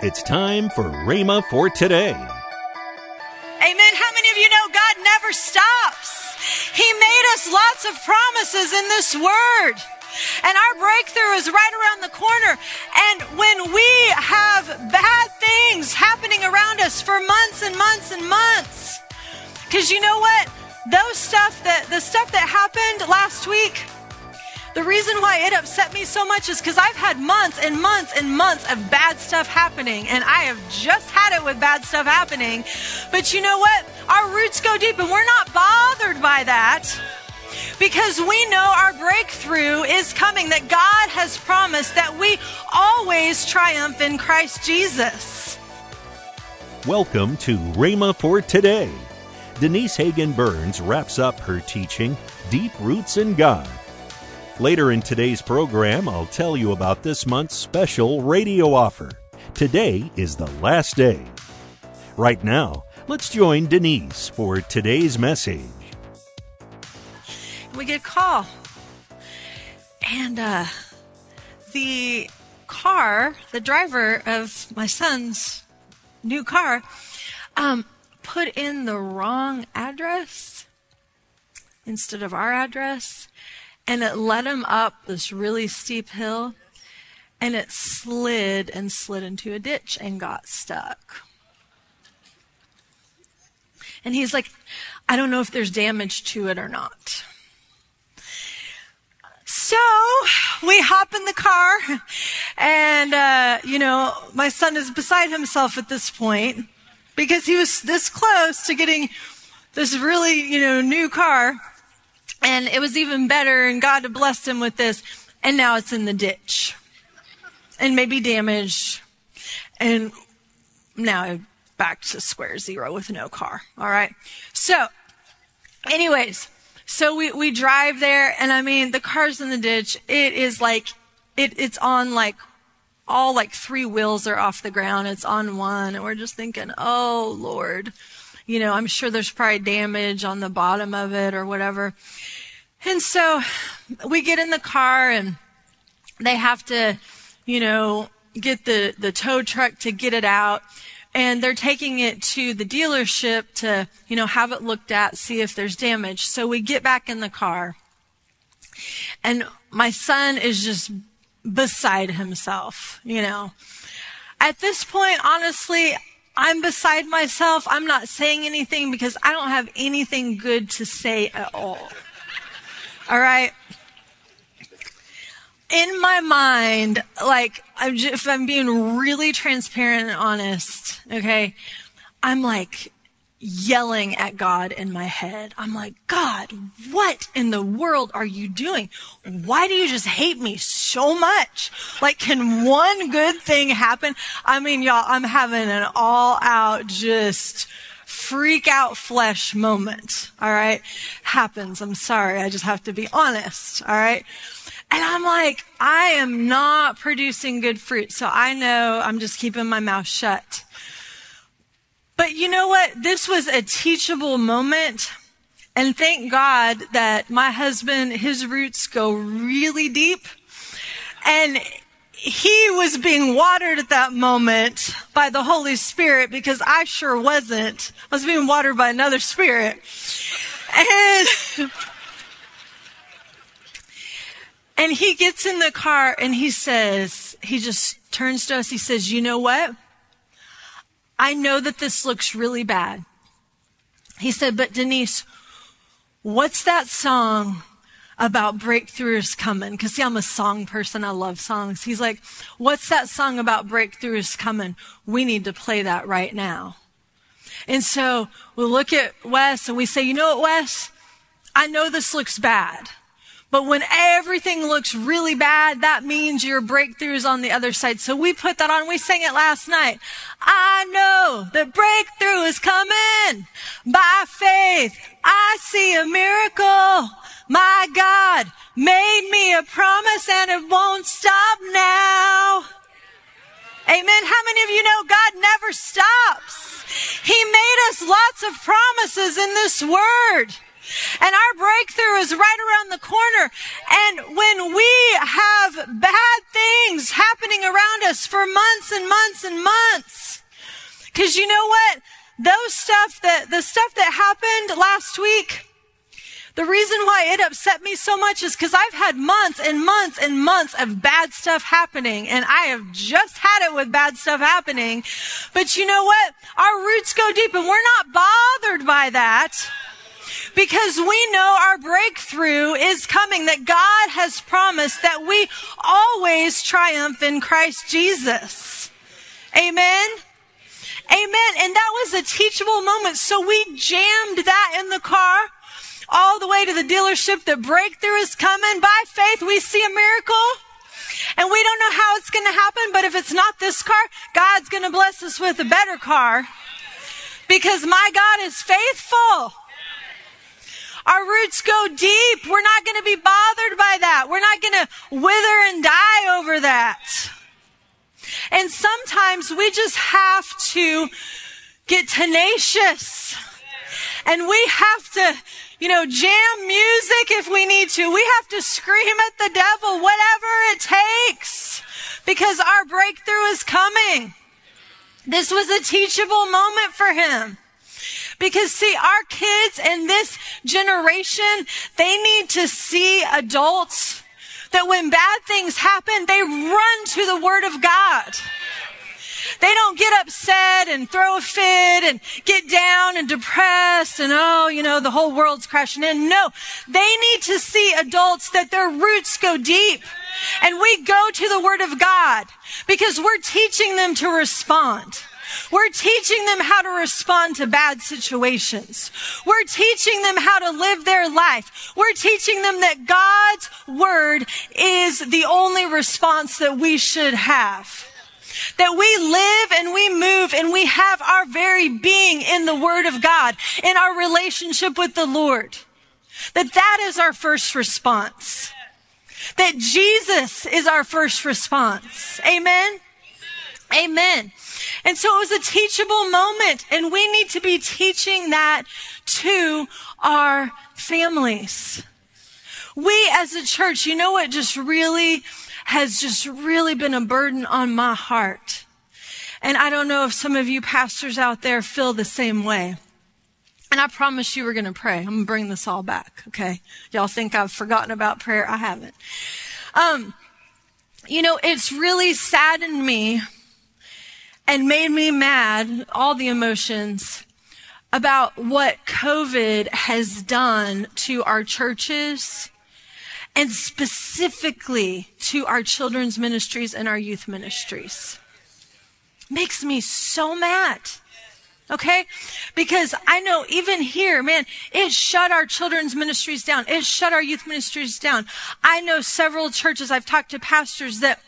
It's time for Rhema for today. Amen. How many of you know God never stops? He made us lots of promises in this word. And our breakthrough is right around the corner. And when we have bad things happening around us for months and months and months, because you know what? Those stuff that, the stuff that happened last week, the reason why it upset me so much is because I've had months and months and months of bad stuff happening, and I have just had it with bad stuff happening. But you know what? Our roots go deep, and we're not bothered by that because we know our breakthrough is coming, that God has promised that we always triumph in Christ Jesus. Welcome to Rhema for today. Denise Hagin Burns wraps up her teaching, Deep Roots in God. Later in today's program, I'll tell you about this month's special radio offer. Today is the last day. Right now, let's join Denise for today's message. We get a call. And uh, the car, the driver of my son's new car, um, put in the wrong address instead of our address. And it led him up this really steep hill. And it slid and slid into a ditch and got stuck. And he's like, I don't know if there's damage to it or not. So we hop in the car, and uh, you know, my son is beside himself at this point because he was this close to getting this really, you know, new car, and it was even better. And God blessed him with this, and now it's in the ditch, and maybe damaged, and now I'm back to square zero with no car. All right. So, anyways so we, we drive there, and I mean, the car's in the ditch. It is like, it, it's on like, all like three wheels are off the ground. It's on one, and we're just thinking, oh, Lord. You know, I'm sure there's probably damage on the bottom of it or whatever. And so we get in the car, and they have to, you know, get the, the tow truck to get it out and they're taking it to the dealership to, you know, have it looked at, see if there's damage. So we get back in the car and my son is just beside himself, you know. At this point, honestly, I'm beside myself. I'm not saying anything because I don't have anything good to say at all. All right in my mind, like, I'm just, if I'm being really transparent and honest, okay, I'm like yelling at God in my head. I'm like, God, what in the world are you doing? Why do you just hate me so much? Like, can one good thing happen? I mean, y'all, I'm having an all out just freak out flesh moment. All right. Happens. I'm sorry. I just have to be honest. All right. And I'm like, I am not producing good fruit. So I know I'm just keeping my mouth shut. But you know what? This was a teachable moment. And thank God that my husband, his roots go really deep. And he was being watered at that moment by the Holy Spirit because I sure wasn't. I was being watered by another spirit. And And he gets in the car and he says, he just turns to us. He says, you know what? I know that this looks really bad. He said, but Denise, what's that song about breakthroughs coming? Cause see, I'm a song person. I love songs. He's like, what's that song about breakthroughs coming? We need to play that right now. And so we look at Wes and we say, you know what, Wes? I know this looks bad. But when everything looks really bad, that means your breakthrough is on the other side. So we put that on. We sang it last night. I know the breakthrough is coming by faith. I see a miracle. My God made me a promise and it won't stop now. Amen. How many of you know God never stops? He made us lots of promises in this word. And our breakthrough is right around the corner. And when we have bad things happening around us for months and months and months, because you know what? Those stuff that, the stuff that happened last week, the reason why it upset me so much is because I've had months and months and months of bad stuff happening, and I have just had it with bad stuff happening. But you know what? Our roots go deep, and we're not bothered by that because we know our breakthrough is coming, that God has promised that we always triumph in Christ Jesus. Amen. Amen. And that was a teachable moment. So we jammed that in the car all the way to the dealership. The breakthrough is coming. By faith, we see a miracle. And we don't know how it's going to happen, but if it's not this car, God's going to bless us with a better car. Because my God is faithful. Our roots go deep. We're not going to be bothered by that. We're not going to wither and die over that. And sometimes we just have to get tenacious. And we have to, you know, jam music if we need to. We have to scream at the devil, whatever it takes, because our breakthrough is coming. This was a teachable moment for him. Because see, our kids in this generation, they need to see adults that when bad things happen, they run to the Word of God. They don't get upset and throw a fit and get down and depressed and, oh, you know, the whole world's crashing in. No, they need to see adults that their roots go deep. And we go to the Word of God because we're teaching them to respond. We're teaching them how to respond to bad situations. We're teaching them how to live their life. We're teaching them that God's word is the only response that we should have. That we live and we move and we have our very being in the word of God, in our relationship with the Lord. That that is our first response. That Jesus is our first response. Amen. Amen. And so it was a teachable moment, and we need to be teaching that to our families. We as a church, you know what just really has just really been a burden on my heart. And I don't know if some of you pastors out there feel the same way. And I promise you we're going to pray. I'm going to bring this all back. Okay. Y'all think I've forgotten about prayer? I haven't. Um, you know, it's really saddened me and made me mad, all the emotions about what COVID has done to our churches and specifically to our children's ministries and our youth ministries. Makes me so mad. Okay? Because I know even here, man, it shut our children's ministries down. It shut our youth ministries down. I know several churches, I've talked to pastors that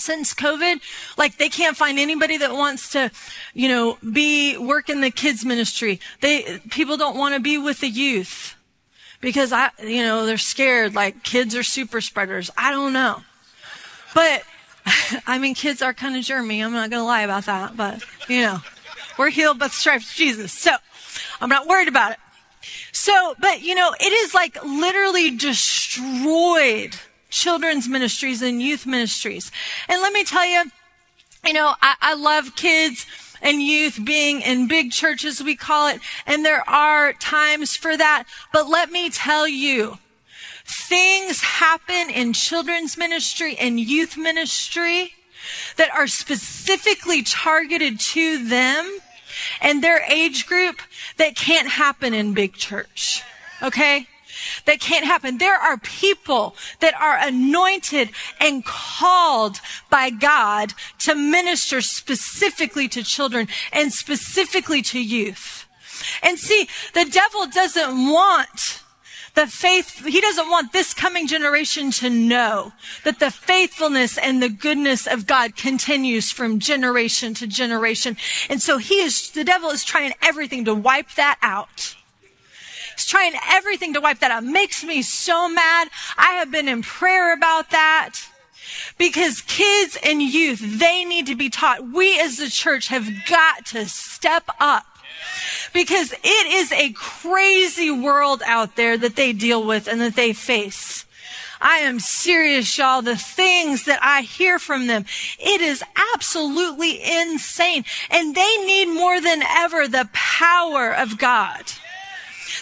since COVID, like they can't find anybody that wants to, you know, be work in the kids ministry. They people don't want to be with the youth because I, you know, they're scared. Like kids are super spreaders. I don't know, but I mean, kids are kind of germy. I'm not to lie about that, but you know, we're healed by the stripes of Jesus, so I'm not worried about it. So, but you know, it is like literally destroyed children's ministries and youth ministries. And let me tell you, you know, I, I love kids and youth being in big churches, we call it, and there are times for that. But let me tell you, things happen in children's ministry and youth ministry that are specifically targeted to them and their age group that can't happen in big church. Okay? That can't happen. There are people that are anointed and called by God to minister specifically to children and specifically to youth. And see, the devil doesn't want the faith, he doesn't want this coming generation to know that the faithfulness and the goodness of God continues from generation to generation. And so he is, the devil is trying everything to wipe that out. He's trying everything to wipe that out. Makes me so mad. I have been in prayer about that because kids and youth, they need to be taught. We as the church have got to step up Because it is a crazy world out there that they deal with and that they face. I am serious, y'all. The things that I hear from them, it is absolutely insane. And they need more than ever the power of God.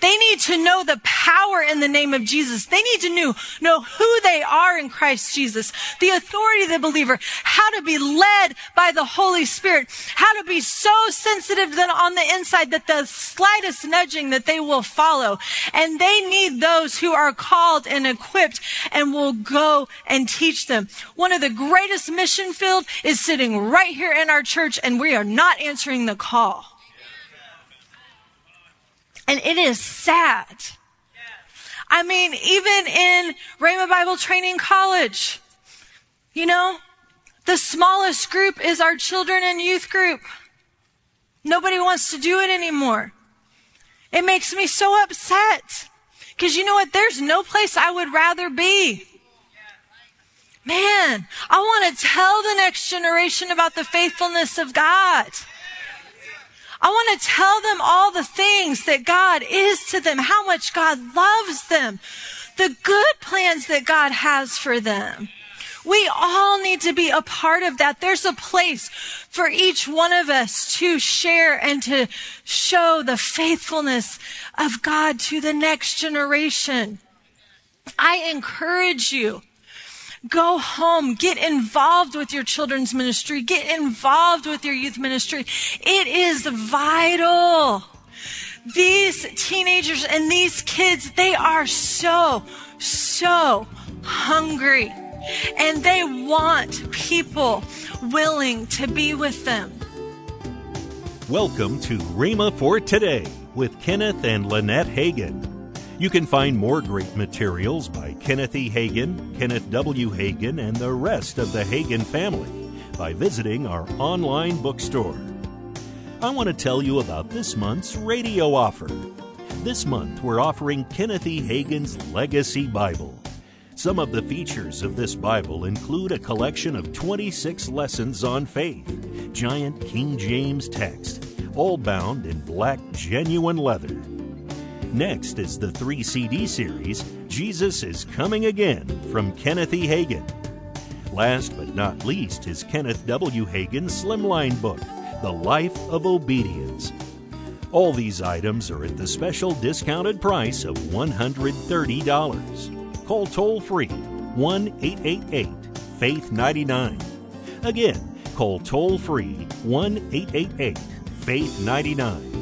They need to know the power in the name of Jesus. They need to know, know who they are in Christ Jesus, the authority of the believer, how to be led by the Holy Spirit, how to be so sensitive that on the inside that the slightest nudging that they will follow. And they need those who are called and equipped and will go and teach them. One of the greatest mission field is sitting right here in our church and we are not answering the call. And it is sad. I mean, even in Rhema Bible Training College, you know, the smallest group is our children and youth group. Nobody wants to do it anymore. It makes me so upset. Because you know what? There's no place I would rather be. Man, I want to tell the next generation about the faithfulness of God. I want to tell them all the things that God is to them, how much God loves them, the good plans that God has for them. We all need to be a part of that. There's a place for each one of us to share and to show the faithfulness of God to the next generation. I encourage you Go home, get involved with your children's ministry, get involved with your youth ministry. It is vital. These teenagers and these kids, they are so, so hungry and they want people willing to be with them. Welcome to Rhema for Today with Kenneth and Lynette Hagin. You can find more great materials by Kenneth E. Hagin, Kenneth W. Hagin, and the rest of the Hagin family by visiting our online bookstore. I want to tell you about this month's radio offer. This month, we're offering Kenneth E. Hagin's Legacy Bible. Some of the features of this Bible include a collection of 26 lessons on faith, giant King James text, all bound in black genuine leather. Next is the three CD series, Jesus is Coming Again, from Kenneth E. Hagin. Last but not least is Kenneth W. Hagin's Slimline book, The Life of Obedience. All these items are at the special discounted price of $130. Call toll free 1 888 Faith 99. Again, call toll free 1 888 Faith 99.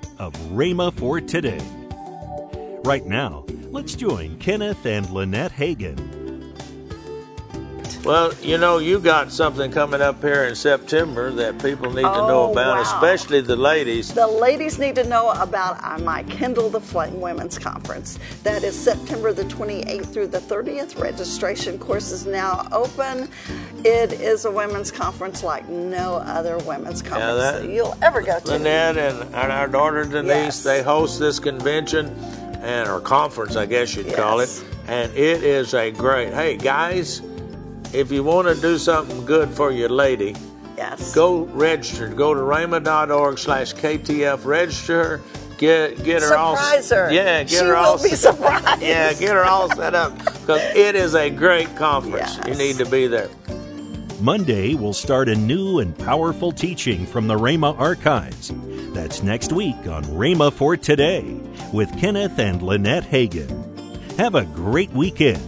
of Rhema for today. Right now, let's join Kenneth and Lynette Hagin well, you know, you got something coming up here in September that people need to know Oh, about, wow. especially the ladies. The ladies need to know about uh, my Kindle the Flame Women's Conference. That is September the 28th through the 30th. Registration course is now open. It is a women's conference like no other women's conference that- that you'll ever go to. Lynette and, and our daughter Denise, Yes. they host this convention and or conference, I guess you'd call it. Yes. And it is a great. Hey guys, if you want to do something good for your lady, Yes. go register. Go to rhema.org slash KTF. Register. Get get her all. Surprise her. Yeah, get She her will all. be surprised. Yeah, get her all set up because it is a great conference. You need to be there. Monday, we'll start a new and powerful teaching from the Rhema archives. That's next week on Rhema for Today with Kenneth and Lynette Hagin. Have a great weekend